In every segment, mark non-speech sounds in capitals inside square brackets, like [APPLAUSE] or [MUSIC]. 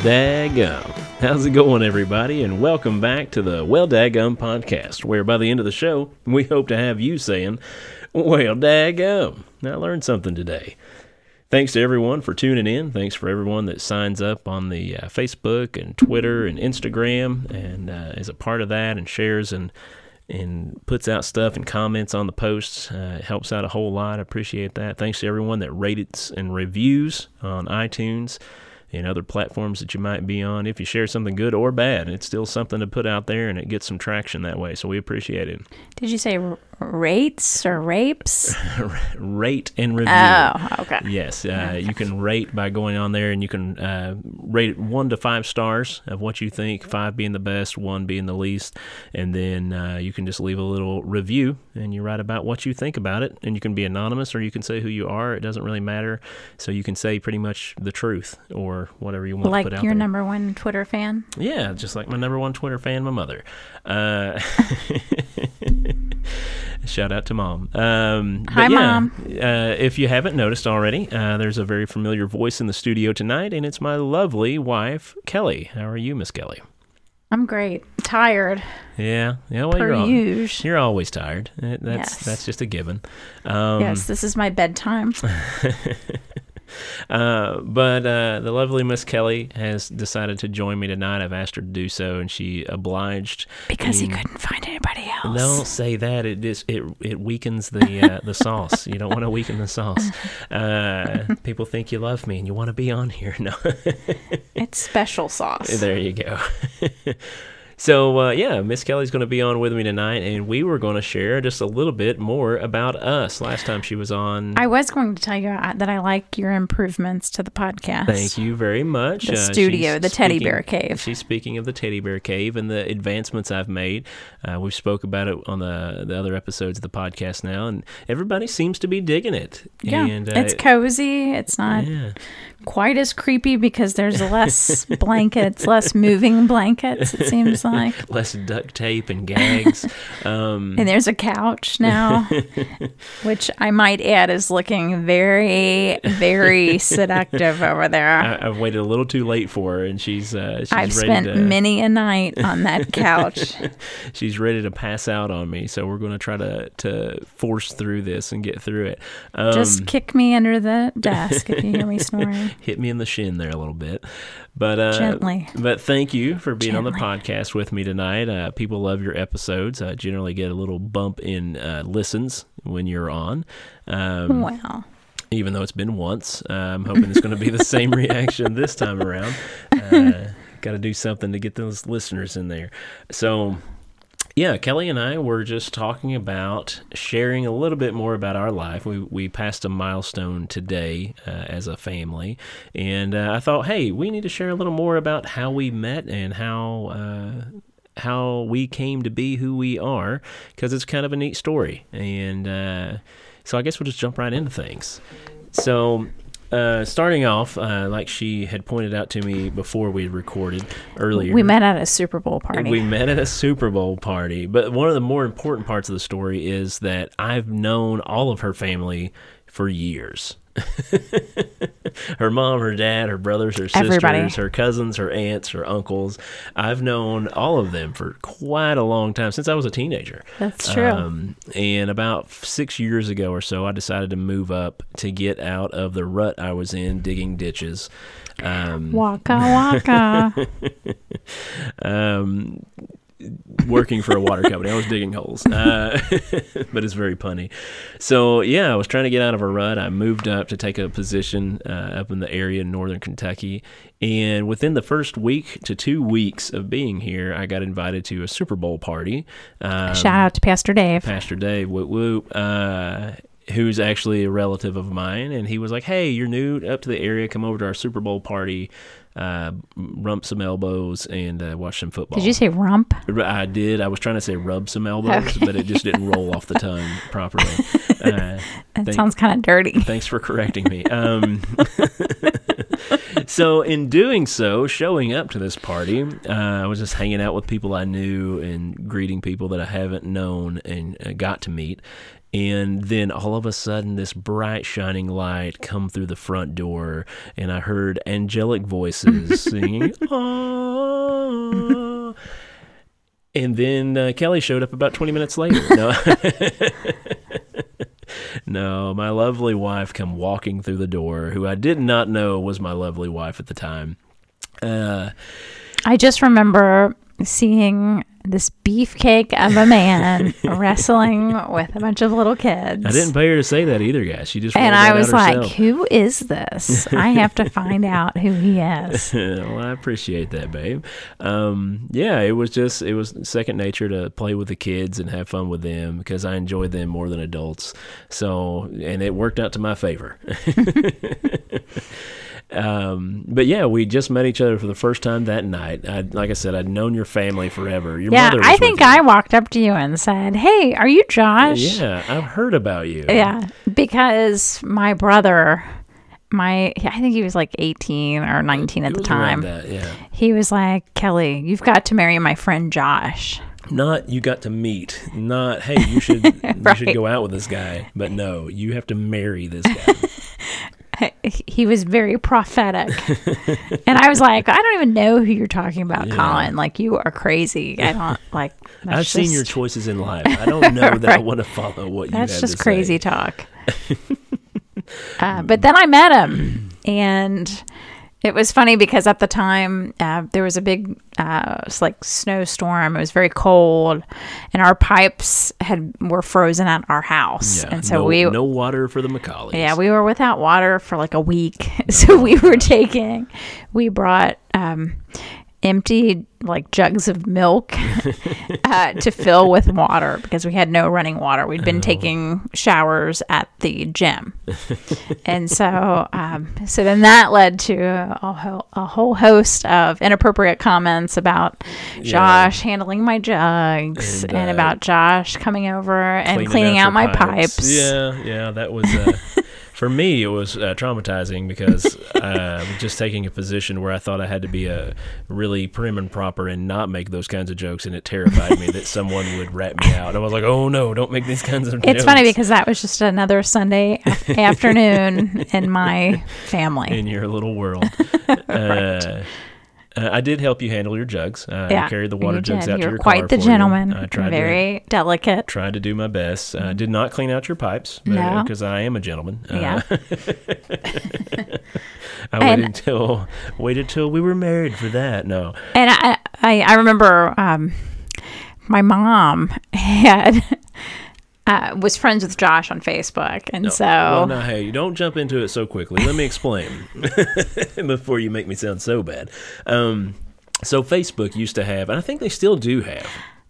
Daggum. How's it going, everybody? And welcome back to the Well Daggum podcast, where by the end of the show, we hope to have you saying, Well, daggum. I learned something today. Thanks to everyone for tuning in. Thanks for everyone that signs up on the uh, Facebook and Twitter and Instagram and uh, is a part of that and shares and and puts out stuff and comments on the posts. Uh, it helps out a whole lot. I appreciate that. Thanks to everyone that rates and reviews on iTunes and other platforms that you might be on. If you share something good or bad, it's still something to put out there and it gets some traction that way. So we appreciate it. Did you say rates or rapes? [LAUGHS] rate and review. Oh, okay. Yes, uh, you can rate by going on there, and you can uh, rate it one to five stars of what you think, five being the best, one being the least, and then uh, you can just leave a little review and you write about what you think about it, and you can be anonymous or you can say who you are. It doesn't really matter. So you can say pretty much the truth or whatever you want Like to put out your there. number one Twitter fan? Yeah, just like my number one Twitter fan, my mother. [LAUGHS] [LAUGHS] [LAUGHS] Shout out to mom. Um, Hi, yeah, Mom. Uh, if you haven't noticed already, uh, there's a very familiar voice in the studio tonight, and it's my lovely wife, Kelli. How are you, Miss Kelli? I'm great. Tired. Yeah, yeah. Well, Per you're, al- you're always tired. Uh, That's Yes. that's just a given. Um, yes, this is my bedtime. [LAUGHS] Uh, but uh, the lovely Miss Kelli has decided to join me tonight. I've asked her to do so, and she obliged. Because he couldn't find anybody else. Don't say that. It just it it weakens the uh, [LAUGHS] the sauce. You don't want to weaken the sauce. Uh, [LAUGHS] people think you love me and you want to be on here. [LAUGHS] No, It's special sauce. there you go. So uh, yeah, Miss Kelli's going to be on with me tonight, and we were going to share just a little bit more about us. Last time she was on. I was going to tell you that I like your improvements to the podcast. Thank you very much. The Uh, studio, the teddy speaking- bear cave. She's speaking of the teddy bear cave and the advancements I've made. Uh, we've spoke about it on the the other episodes of the podcast now, and everybody seems to be digging it. Yeah, and, uh, it's cozy. It's not yeah. Quite as creepy because there's less [LAUGHS] blankets, less moving blankets. It seems like, [LAUGHS] less duct tape and gags. [LAUGHS] um, and there's a couch now, which I might add is looking very, very seductive over there. I, I've waited a little too late for her, and she's uh, she's I've spent to many a night on that couch. she's ready to pass out on me. So we're going to try to to force through this and get through it. Um, Just kick me under the desk if you hear me snoring. [LAUGHS] hit me in the shin there a little bit. But uh, Gently. But thank you for being on the podcast with me tonight. Uh, people love your episodes. I generally get a little bump in uh, listens when you're on. Um, Wow. even though it's been once. Uh, I'm hoping it's going to be the same [LAUGHS] reaction this time around. Uh, Got to do something to get those listeners in there. So, yeah, Kelli and I were just talking about sharing a little bit more about our life. We we passed a milestone today uh, as a family, and uh, I thought, hey, we need to share a little more about how we met and how. Uh, how we came to be who we are, because it's kind of a neat story. And uh, so I guess we'll just jump right into things. So, uh, starting off, uh, like she had pointed out to me before we recorded earlier, We met at a Super Bowl party. we met at a Super Bowl party. But one of the more important parts of the story is that I've known all of her family for years. [LAUGHS] her mom, her dad, her brothers, her sisters, Everybody. her cousins, her aunts, her uncles. I've known all of them for quite a long time since I was a teenager. That's true. Um, and about six years ago or so, I decided to move up to get out of the rut I was in digging ditches. Um, waka waka. [LAUGHS] um, working for a water company. I was digging holes, uh, [LAUGHS] but it's very punny. So yeah, I was trying to get out of a rut. I moved up to take a position uh, up in the area in northern Kentucky, and within the first week to two weeks of being here, I got invited to a Super Bowl party. Um, Shout out to Pastor Dave. Pastor Dave, whoop whoop, uh, who's actually a relative of mine, and he was like, "Hey, you're new up to the area. Come over to our Super Bowl party, uh, rump some elbows, and uh, watch some football." Did you say rump? I did. I was trying to say rub some elbows, but it just didn't roll off the tongue [LAUGHS] properly. Uh, That thank- sounds kind of dirty. Thanks for correcting me. Um, [LAUGHS] so in doing so, showing up to this party, uh, I was just hanging out with people I knew and greeting people that I haven't known and uh, got to meet. And then all of a sudden, this bright, shining light come through the front door, and I heard angelic voices [LAUGHS] singing. "Ah." And then uh, Kelli showed up about 20 minutes later. No. [LAUGHS] no, my lovely wife come walking through the door, who I did not know was my lovely wife at the time. Uh, I just remember seeing this beefcake of a man [LAUGHS] wrestling with a bunch of little kids. I didn't pay her to say that either, guys. She just and I was like, herself. who is this? I have to find out who he is. [LAUGHS] well, I appreciate that, babe. Um, yeah, it was just it was second nature to play with the kids and have fun with them because I enjoy them more than adults. So, and it worked out to my favor. [LAUGHS] um, but yeah, we just met each other for the first time that night. I, like I said, I'd known your family forever. Your Yeah, mother. Was I think. I walked up to you and said, Hey, are you Josh? Yeah, I've heard about you. Yeah, because my brother, my I think he was like 18 or 19 at the time. That, yeah. He was like, "Kelli, you've got to marry my friend Josh." Not you got to meet. Not hey, you should [LAUGHS] you should go out with this guy. But no, you have to marry this guy. [LAUGHS] [LAUGHS] He was very prophetic. [LAUGHS] and I was like, "I don't even know who you're talking about, Yeah. Colin. Like you are crazy. I don't like [LAUGHS] I've seen your choices in life. I don't know that I want to follow what you That's just crazy say. talk. uh, but then I met him, and it was funny because at the time uh, there was a big, uh, it was like snowstorm. It was very cold, and our pipes had were frozen at our house, Yeah, and so no, we. no water for the Macaulays. yeah, we were without water for like a week. [LAUGHS] So we were taking, we brought um, empty like jugs of milk [LAUGHS] uh, to fill with water because we had no running water. We'd Oh. been taking showers at the gym, and so um, so then that led to a, whole, a whole host of inappropriate comments about Josh handling my jugs And, and, uh, about Josh coming over and cleaning your out my pipes. Yeah, yeah, that was uh, [LAUGHS] for me. It was uh, traumatizing because uh, [LAUGHS] just taking a position where I thought I had to be a really prim and proper and not make those kinds of jokes, and it terrified me that someone would rat me out. I was like, oh no, don't make these kinds of. It's jokes funny because that was just another Sunday afternoon in my [LAUGHS] family. in your little world. [LAUGHS] uh, uh, I did help you handle your jugs. Uh, I yeah, carried the water jugs did. out to You're your quite car the for you. gentleman. I tried to Very delicate. tried to do my best. I did not clean out your pipes No. because I am a gentleman. Uh, Yeah. [LAUGHS] I waited until waited till we were married for that. No, And I, I, I remember um, my mom [LAUGHS] had uh, was friends with Josh on Facebook, and so well, now hey, don't jump into it so quickly. Let me explain [LAUGHS] before you make me sound so bad. Um, so Facebook used to have, and I think they still do have.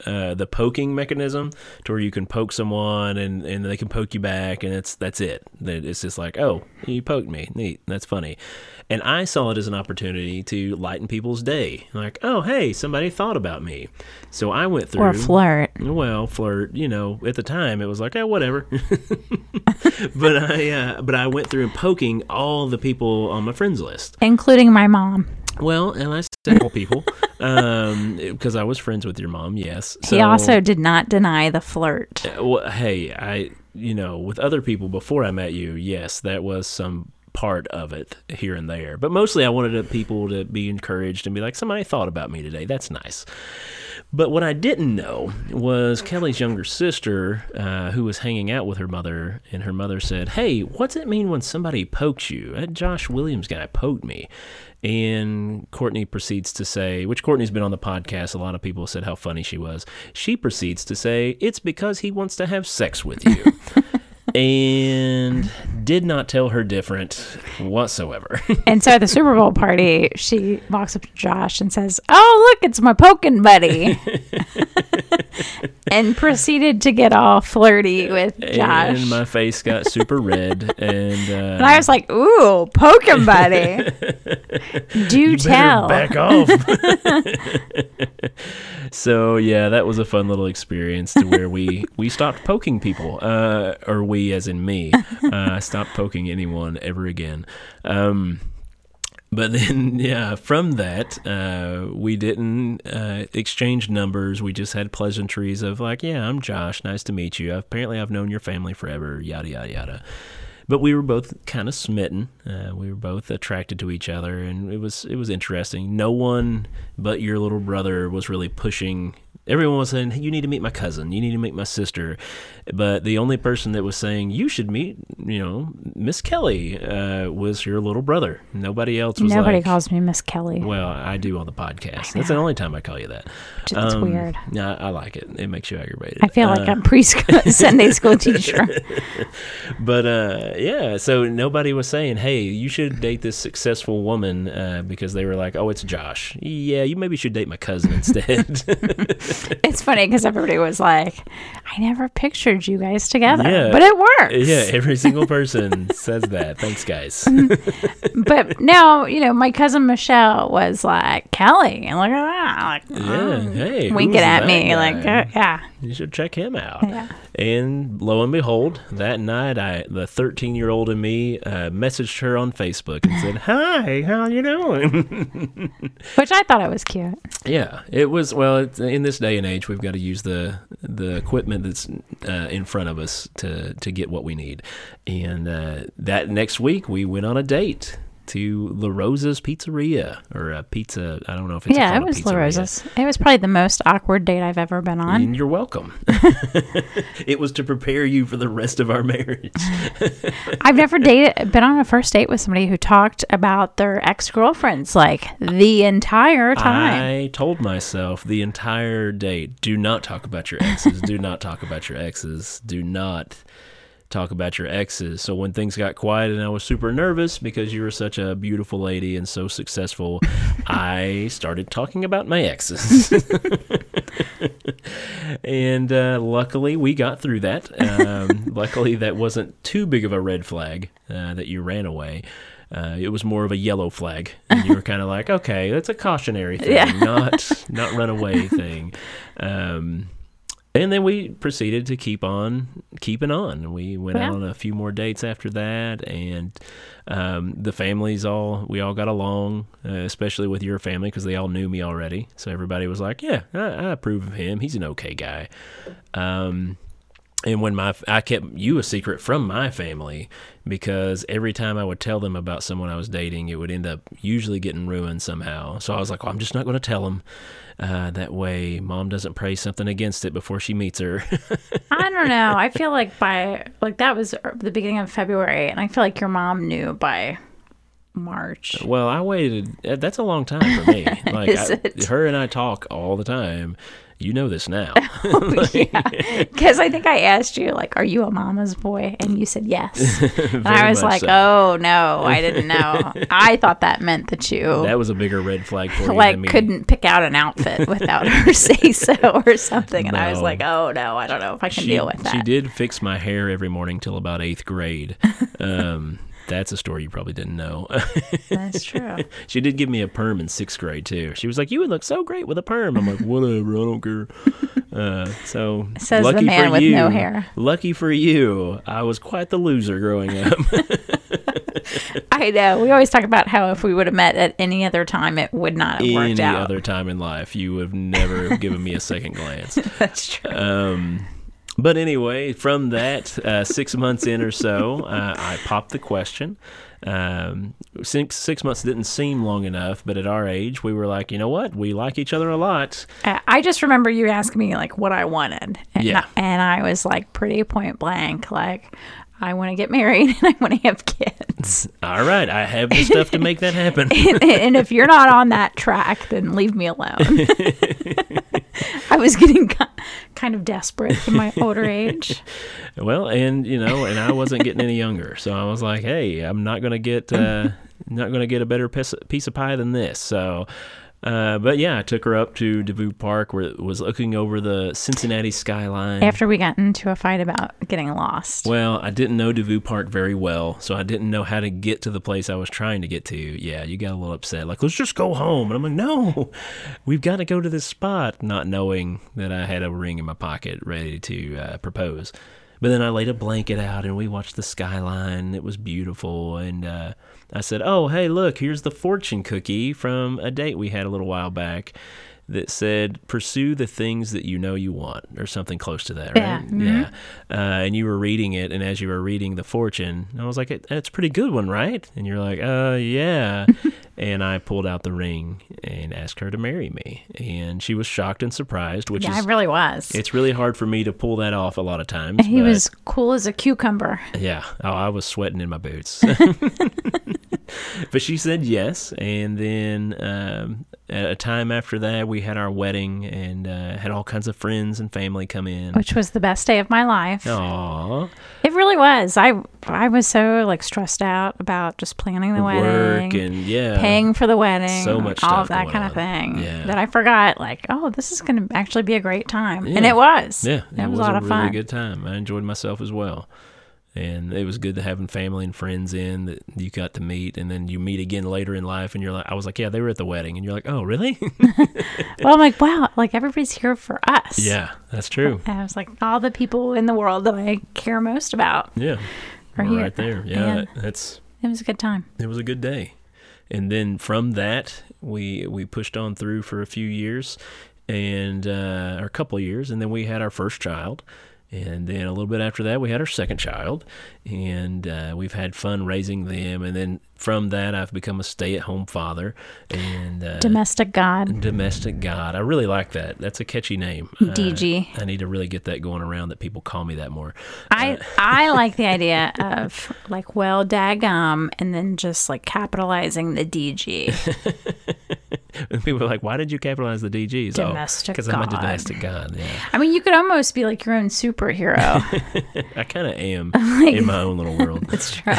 Uh, the poking mechanism to where you can poke someone and, and they can poke you back and it's that's it That it's just like oh you poked me neat that's funny and I saw it as an opportunity to lighten people's day like oh hey somebody thought about me so I went through or flirt. well, flirt. You know, at the time it was like, oh, whatever. [LAUGHS] but I, uh, but I went through and poking all the people on my friends list. Including my mom. Well, and I said all people um, [LAUGHS] because I was friends with your mom. Yes. he also did not deny the flirt. Uh, Well, hey, I, you know, with other people before I met you, yes, that was some part of it here and there. But mostly I wanted uh, people to be encouraged and be like, somebody thought about me today. That's nice. But what I didn't know was Kelli's younger sister, uh, who was hanging out with her mother, and her mother said, Hey, what's it mean when somebody pokes you? That Josh Williams guy poked me. And Courtney proceeds to say, which Courtney's been on the podcast. A lot of people said how funny she was. She proceeds to say, It's because he wants to have sex with you. [LAUGHS] and did not tell her different whatsoever. [LAUGHS] And so at the Super Bowl party, she walks up to Josh and says, "Oh, look, it's my poking buddy," [LAUGHS] and proceeded to get all flirty with Josh. and my face got super red. And, uh, [LAUGHS] And I was like, "Ooh, poking buddy, do you tell." better back off. so yeah, that was a fun little experience to where we we stopped poking people, uh, or we as in me, [LAUGHS] uh, stopped poking anyone ever again. Um, but then, [LAUGHS] yeah, from that, uh, we didn't uh, exchange numbers. We just had pleasantries of like, yeah, I'm Josh. Nice to meet you. Apparently, I've known your family forever. Yada yada yada. But we were both kind of smitten. Uh, we were both attracted to each other, and it was it was interesting. No one but your little brother was really pushing everyone was saying hey, you need to meet my cousin you need to meet my sister but the only person that was saying you should meet you know miss kelli uh, was your little brother nobody else was Nobody like, calls me Miss Kelli. well i do on the podcast that's the only time i call you that It's weird. yeah I, I like it it makes you aggravated I feel like Uh, I'm preschool [LAUGHS] [LAUGHS] Sunday school teacher. [LAUGHS] but uh, yeah, so nobody was saying, "Hey, you should date this successful woman," uh, because they were like, "Oh, it's Josh. Yeah, you maybe should date my cousin instead." [LAUGHS] It's funny because everybody was like, "I never pictured you guys together," Yeah. but it works. yeah, every single person [LAUGHS] says that. Thanks, guys. [LAUGHS] But now, you know, my cousin Michelle was like, "Kelli, and look at that!" Like, Yeah, oh, hey, winking at me, guy? like, uh, "Yeah, You should check him out. yeah." And lo and behold, that night, I the 13 year old in me uh, messaged her on Facebook and said, [LAUGHS] "Hi, how you doing?" [LAUGHS] Which I thought it was cute. Yeah, it was. Well, it's, in this day and age, we've got to use the the equipment that's uh, in front of us to to get what we need. And uh, that next week, we went on a date to La Rosa's Pizzeria or a pizza. I don't know if it's yeah, it was La. Rosa's. It was probably the most awkward date I've ever been on. And you're welcome. [LAUGHS] [LAUGHS] it was to prepare you for the rest of our marriage. [LAUGHS] I've never dated, been on a first date with somebody who talked about their ex girlfriends like the entire time. I told myself the entire date do not talk about your exes. do not talk about your exes. Do not talk about your exes. So when things got quiet and I was super nervous because you were such a beautiful lady and so successful, [LAUGHS] I started talking about my exes. [LAUGHS] and uh, luckily we got through that. Um, [LAUGHS] luckily that wasn't too big of a red flag uh, that you ran away. Uh, it was more of a yellow flag, and you were kind of like, "Okay, that's a cautionary thing, Yeah. not not runaway thing." Um, and then we proceeded to keep on keeping on. We went Yeah. out on a few more dates after that, and um, the families all we all got along, uh, especially with your family because they all knew me already. So everybody was like, "Yeah, I, I approve of him. He's an okay guy." Um, and when my I kept you a secret from my family because every time I would tell them about someone I was dating, it would end up usually getting ruined somehow. So I was like, well, I'm just not going to tell them. Uh, that way, mom doesn't pray something against it before she meets her. [LAUGHS] I don't know. I feel like by like that was the beginning of February, and I feel like your mom knew by March. well, I waited. uh, That's a long time for me. [LAUGHS] Like Is I, it? her and I talk all the time. You know this now. [LAUGHS] [LAUGHS] Because I think I asked you, like, are you a mama's boy? And you said yes. [LAUGHS] and I was like, so. oh, no, I didn't know. I thought that meant that you, That was a bigger red flag for you like, couldn't pick out an outfit without her say so or something. And I was like, oh, no, I don't know if I can she, deal with that. She did fix my hair every morning till about eighth grade. Um, that's a story you probably didn't know. That's [LAUGHS] true. she did give me a perm in sixth grade too. She was like, "You would look so great with a perm." I'm like, "Whatever, I don't care." [LAUGHS] Uh, so Says the lucky man for with you, no hair. Lucky for you, I was quite the loser growing up. [LAUGHS] I know. We always talk about how if we would have met at any other time, it would not have worked Any out. other time in life, you would have never given me a second glance. That's true. Um, but anyway, from that, uh, six months in or so, uh, I popped the question. Um, six, six months didn't seem long enough, but at our age, we were like, you know what? We like each other a lot. Uh, I just remember you asking me like what I wanted, and, Yeah. I, and I was like pretty point blank, like I want to get married [LAUGHS] and I want to have kids. All right, I have the stuff to make that happen. [LAUGHS] and, and if you're not on that track, then leave me alone. [LAUGHS] I was getting kind of desperate in my [LAUGHS] older age. Well, and you know, and I wasn't getting any younger, so I was like, hey, I'm not gonna get, uh, [LAUGHS] not gonna get a better piece of pie than this. So. Uh, but yeah, I took her up to Devou Park, where it was looking over the Cincinnati skyline. After we got into a fight about getting lost. Well, I didn't know Devou Park very well, so I didn't know how to get to the place I was trying to get to. Yeah, you got a little upset. Like, let's just go home. And I'm like, no, [LAUGHS] we've got to go to this spot, not knowing that I had a ring in my pocket ready to uh, propose. But then I laid a blanket out and we watched the skyline. It was beautiful. And uh, I said, "Oh, hey, look, here's the fortune cookie from a date we had a little while back." That said, pursue the things that you know you want, or something close to that, right? Yeah. Mhm. Yeah. Uh, and you were reading it, and as you were reading the fortune, I was like, "That's a pretty good one, right?" And you're like, "Uh, yeah." [LAUGHS] and I pulled out the ring and asked her to marry me, and she was shocked and surprised, which Yeah, I really was. it's really hard for me to pull that off a lot of times. he but- was cool as a cucumber. yeah, oh, I was sweating in my boots. [LAUGHS] [LAUGHS] [LAUGHS] but she said yes, and then um, at a time after that, we had our wedding and uh, had all kinds of friends and family come in. which was the best day of my life. Aww, It really was. I I was so like stressed out about just planning the wedding, work and yeah, paying for the wedding, So much all of that kind of thing. Yeah. That I forgot. Like, oh, this is going to actually be a great time, and it was. Yeah, it, was, a lot of really fun. good time. I enjoyed myself as well. And it was good to having family and friends in that you got to meet, and then you meet again later in life, and you're like, I was like, yeah, they were at the wedding, and you're like, oh, really? [LAUGHS] [LAUGHS] Well, I'm like, wow, like everybody's here for us. yeah, that's true. And I was like, all the people in the world that I care most about. Yeah, Are here. right there. Yeah, that's It was a good time. it was a good day. And then from that, we we pushed on through for a few years, and uh, or a couple of years, and then we had our first child. And then a little bit after that, we had our second child, and uh, we've had fun raising them. And then from that, I've become a stay-at-home father and uh, Domestic God. domestic god. I really like that. That's a catchy name. Uh, DG. I need to really get that going around. That people call me that more. I [LAUGHS] I like the idea of like well dagum and then just like capitalizing the DG. And [LAUGHS] people are like, "Why did you capitalize the DGs?" Domestic because I'm a domestic god. Yeah. I mean, you could almost be like your own superhero. [LAUGHS] I kind of am in my own little world. [LAUGHS] it's true.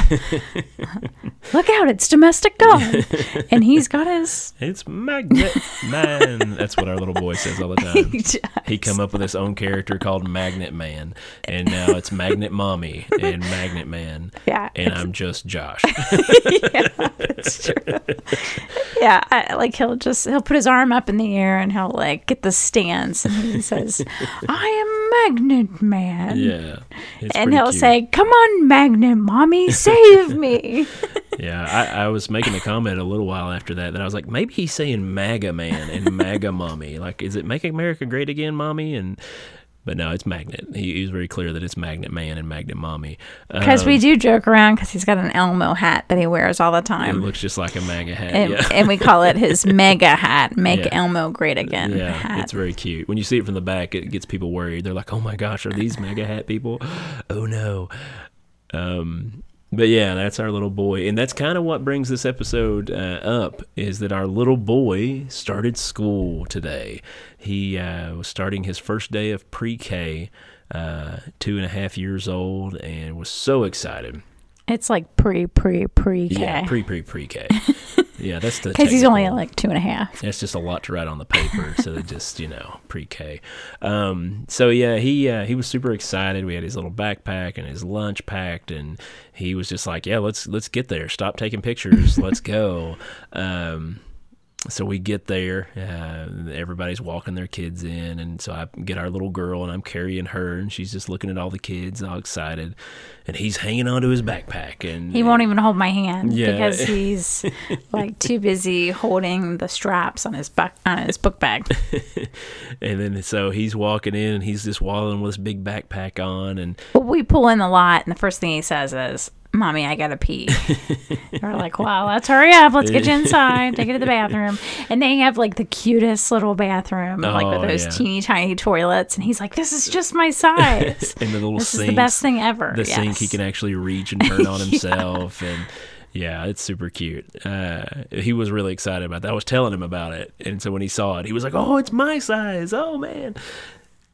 Look out, it's domestic God. And he's got his It's Magnet Man. That's what our little boy says all the [LAUGHS] time. He come up with his own character called Magnet Man, and now it's Magnet Mommy and Magnet Man, Yeah. and I'm just Josh. [LAUGHS] yeah, it's true. Yeah, I, like he'll just he'll put his arm up in the air and he'll like get the stance and he says, "I am Magnet Man." yeah, And he'll cute. say, "Come on, Magnet Mommy, save me." [LAUGHS] Yeah, I, I was making a comment a little while after that that I was like, maybe he's saying MAGA man and MAGA mommy. Like, is it Make America Great Again, mommy? And but no, it's Magnet. He, he was very clear that it's Magnet man and Magnet mommy. Because we Um, do joke around because he's got an Elmo hat that he wears all the time. it looks just like a MAGA hat. And, yeah. and we call it his [LAUGHS] mega hat, make Yeah. Elmo great again Yeah, hat. it's very cute. When you see it from the back, it gets people worried. They're like, "Oh my gosh, are these MAGA hat people? [GASPS] Oh no." Um, but yeah, that's our little boy, and that's kind of what brings this episode uh, up. Is that our little boy started school today? He uh, was starting his first day of pre-K, uh, two and a half years old, and was so excited. It's like pre, pre, pre K. Yeah, pre pre pre K. [LAUGHS] yeah, that's the Because he's only like two and a half. That's just a lot to write on the paper, so they just you know pre-K. Um, so yeah, he uh, he was super excited. We had his little backpack and his lunch packed, and he was just like, "Yeah, let's let's get there. Stop taking pictures. let's go." [LAUGHS] Um, so we get there, uh, everybody's walking their kids in, and so I get our little girl, and I'm carrying her, and she's just looking at all the kids, all excited, and he's hanging onto his backpack, and He won't even hold my hand Yeah. because [LAUGHS] he's like too busy holding the straps on his buck on his book bag. [LAUGHS] And then so he's walking in and he's just waddling with his big backpack on and But we pull in the lot, and the first thing he says is, "Mommy, I gotta pee." [LAUGHS] We're like, "Well, let's hurry up. Let's get you inside. Take you to the bathroom." And they have like the cutest little bathroom, like Oh, with those yeah. teeny tiny toilets. And he's like, "This is just my size. [LAUGHS] and the little this sink, is the best thing ever." the sink he can actually reach and [LAUGHS] turn on himself and yeah, it's super cute. Uh, he was really excited about that. I was telling him about it, and so when he saw it, he was like, "Oh, it's my size! Oh man!"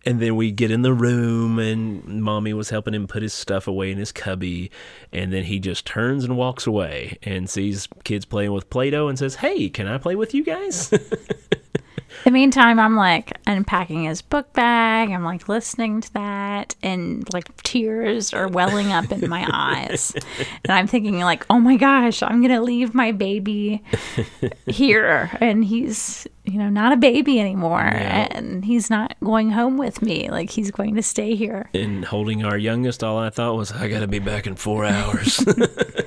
And then we get in the room, and mommy was helping him put his stuff away in his cubby, and then he just turns and walks away and sees kids playing with Play-Doh and says, "Hey, can I play with you guys?" [LAUGHS] the meantime, I'm like unpacking his book bag. I'm like listening to that, and like tears are welling up in my eyes. [LAUGHS] And I'm thinking, like, oh my gosh, I'm gonna leave my baby [LAUGHS] here, and he's, you know, not a baby anymore, and he's not going home with me. Like, he's going to stay here. And holding our youngest, all I thought was, I got to be back in four hours. [LAUGHS]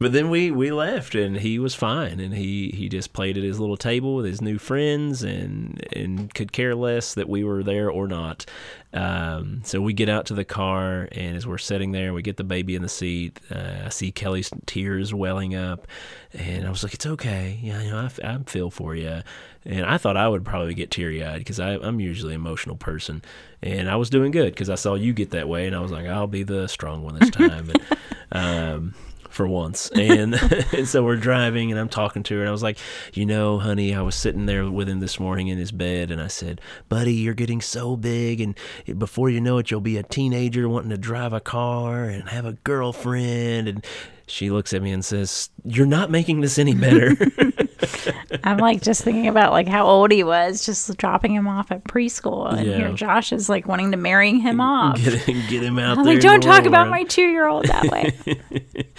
but then we, we left and he was fine. And he, he just played at his little table with his new friends and, and could care less that we were there or not. Um, so we get out to the car, and as we're sitting there, we get the baby in the seat. Uh, I see Kelli's tears welling up, and I was like, "It's okay, yeah, you know, I feel for you." And I thought I would probably get teary eyed because I'm usually an emotional person, and I was doing good because I saw you get that way, and I was like, "I'll be the strong one this time." But, [LAUGHS] um, for once. And, [LAUGHS] and so we're driving and I'm talking to her and I was like, you know, honey, I was sitting there with him this morning in his bed and I said, buddy, you're getting so big and before you know it, you'll be a teenager wanting to drive a car and have a girlfriend. And she looks at me and says, you're not making this any better. [LAUGHS] [LAUGHS] I'm like just thinking about like how old he was, just dropping him off at preschool, and Yeah. here Josh is like wanting to marry him off. get, get him out I'm there. like, don't talk about right?" my two year old that way. [LAUGHS]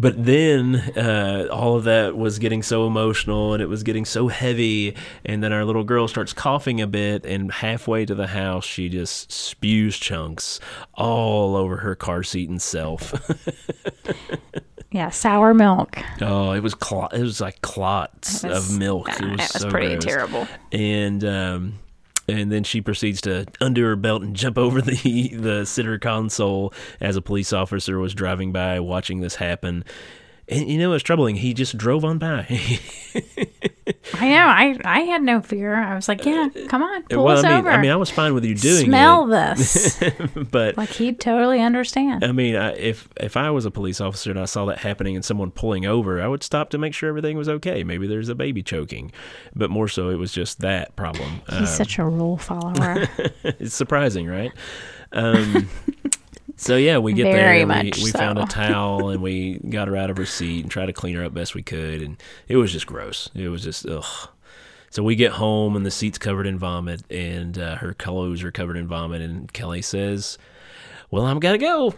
But then uh, all of that was getting so emotional and it was getting so heavy. And then our little girl starts coughing a bit. And halfway to the house, she just spews chunks all over her car seat and self. [LAUGHS] yeah, sour milk. oh, it was clot. It was like clots was- of milk. It was, it was so pretty gross. terrible. And um, and then she proceeds to undo her belt and jump [LAUGHS] over the the center console as a police officer was driving by watching this happen. And you know what's troubling? He just drove on by. [LAUGHS] I know. I I had no fear. I was like, yeah, come on, pull Uh, well, us I mean, over. I mean, I was fine with you doing Smell it, [LAUGHS] this. but like he'd totally understand. I mean, I, if if I was a police officer and I saw that happening and someone pulling over, I would stop to make sure everything was okay. Maybe there's a baby choking, but more so, it was just that problem. He's Um, such a rule follower. [LAUGHS] it's surprising, right? Um, [LAUGHS] so yeah, we get Very there. much we we found a [LAUGHS] towel and we got her out of her seat and tried to clean her up best we could, and it was just gross. It was just ugh. So we get home and the seat's covered in vomit and uh, her clothes are covered in vomit, and Kelli says, "Well, I'm gotta go."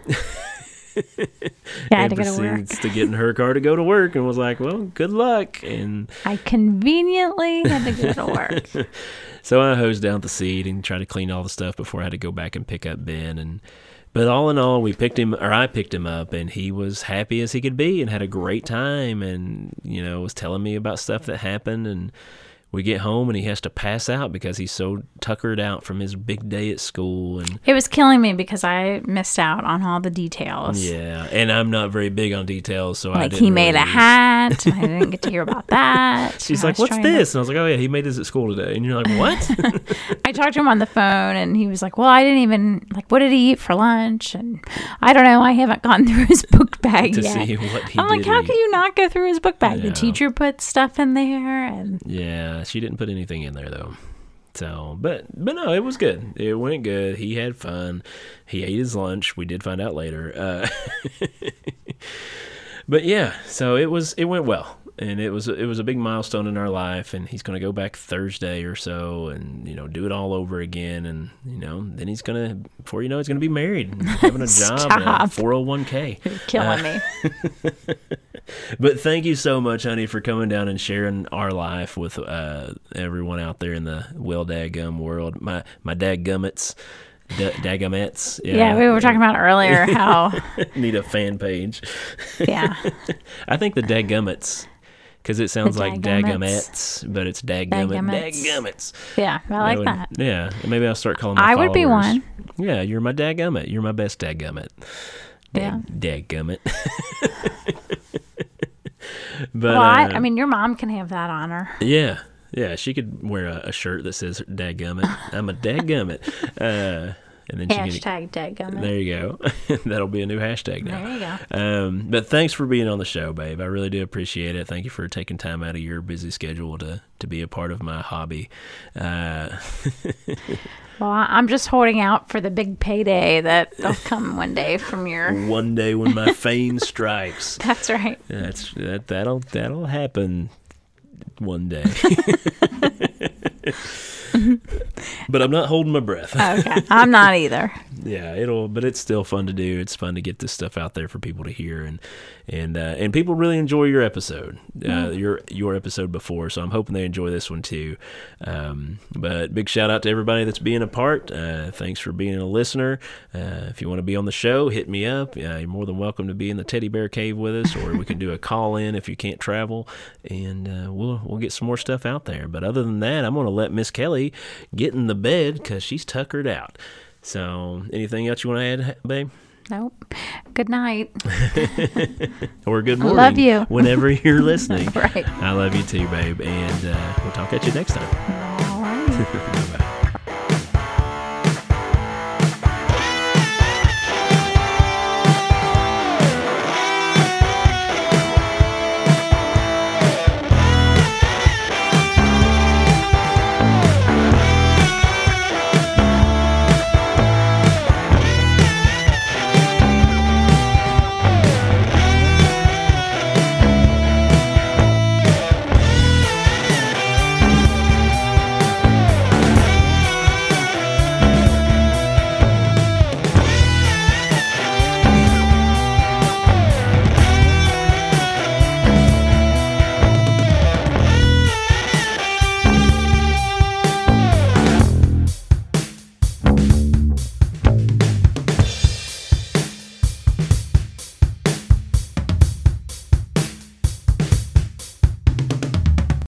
Yeah, and to go to work. proceeds to get in her car to go to work, and was like, "Well, good luck." And I conveniently had to go to work. [LAUGHS] So I hosed down the seat and tried to clean all the stuff before I had to go back and pick up Ben. And but all in all, we picked him, or I picked him up, and he was happy as he could be, and had a great time, and you know was telling me about stuff that happened. And we get home, and he has to pass out because he's so tuckered out from his big day at school. And It was killing me because I missed out on all the details. yeah, and I'm not very big on details, so I Like he made a hat. [LAUGHS] I didn't get to hear about that. She's like, "What's trying to- this?" And I was like, "Oh yeah, he made this at school today." And you're like, "What?" [LAUGHS] I talked to him on the phone and he was like, Well, I didn't even like what did he eat for lunch? And I don't know, I haven't gone [LAUGHS] through his book bag to yet. see what he I'm like, how eat. can you not go through his book bag? Yeah. The teacher put stuff in there and Yeah, she didn't put anything in there though. So, but but no, it was good. It went good. He had fun. He ate his lunch. We did find out later. Uh, [LAUGHS] but yeah, so it was it went well, and it was it was a big milestone in our life. And he's going to go back Thursday or so, and you know do it all over again. And you know then he's gonna before you know he's gonna be married, and [LAUGHS] having a job, and a four hundred one k. you're killing me. [LAUGHS] But thank you so much, honey, for coming down and sharing our life with uh, everyone out there in the well dadgum world. My my dadgummits, da- dadgumettes. Yeah, we were talking about earlier how [LAUGHS] need a fan page. yeah. I think the dadgummits, because it sounds like dagumettes, but it's dadgummit. Dadgummits. Dadgummits. Yeah, I like would- that. Yeah, maybe I'll start calling. My I would be one. Yeah, you're my dadgummit. You're my best dadgummit. Yeah. Dag, dadgummit. [LAUGHS] but Well, I, uh, I mean your mom can have that honor. Yeah, yeah, she could wear a, a shirt that says "Dadgummit." I'm a dadgummit, [LAUGHS] uh, and then. Hashtag dadgummit. There you go. [LAUGHS] That'll be a new hashtag now. There you go. Um, but thanks for being on the show, babe. I really do appreciate it. Thank you for taking time out of your busy schedule to to be a part of my hobby. Uh, [LAUGHS] Well, I'm just holding out for the big payday that'll come one day from your. [LAUGHS] one day when my fame strikes, That's right. that's that that'll that'll happen. one day. But I'm not holding my breath. [LAUGHS] Okay. I'm not either. yeah, it'll, but it's still fun to do. It's fun to get this stuff out there for people to hear, and and uh, and people really enjoy your episode, uh, your your episode before. So I'm hoping they enjoy this one too. Um, but big shout out to everybody that's being a part. Uh, thanks for being a listener. Uh, if you want to be on the show, hit me up. Uh, you're more than welcome to be in the teddy bear cave with us, or we can do a call in if you can't travel, and uh, we'll we'll get some more stuff out there. But other than that, I'm going to let Miss Kelli get in the bed because she's tuckered out. So, anything else you want to add, babe? Nope. Good night. [LAUGHS] Or good morning. love you. Whenever you're listening. [LAUGHS] Right. I love you too, babe. And uh, we'll talk at you next time. All right. [LAUGHS]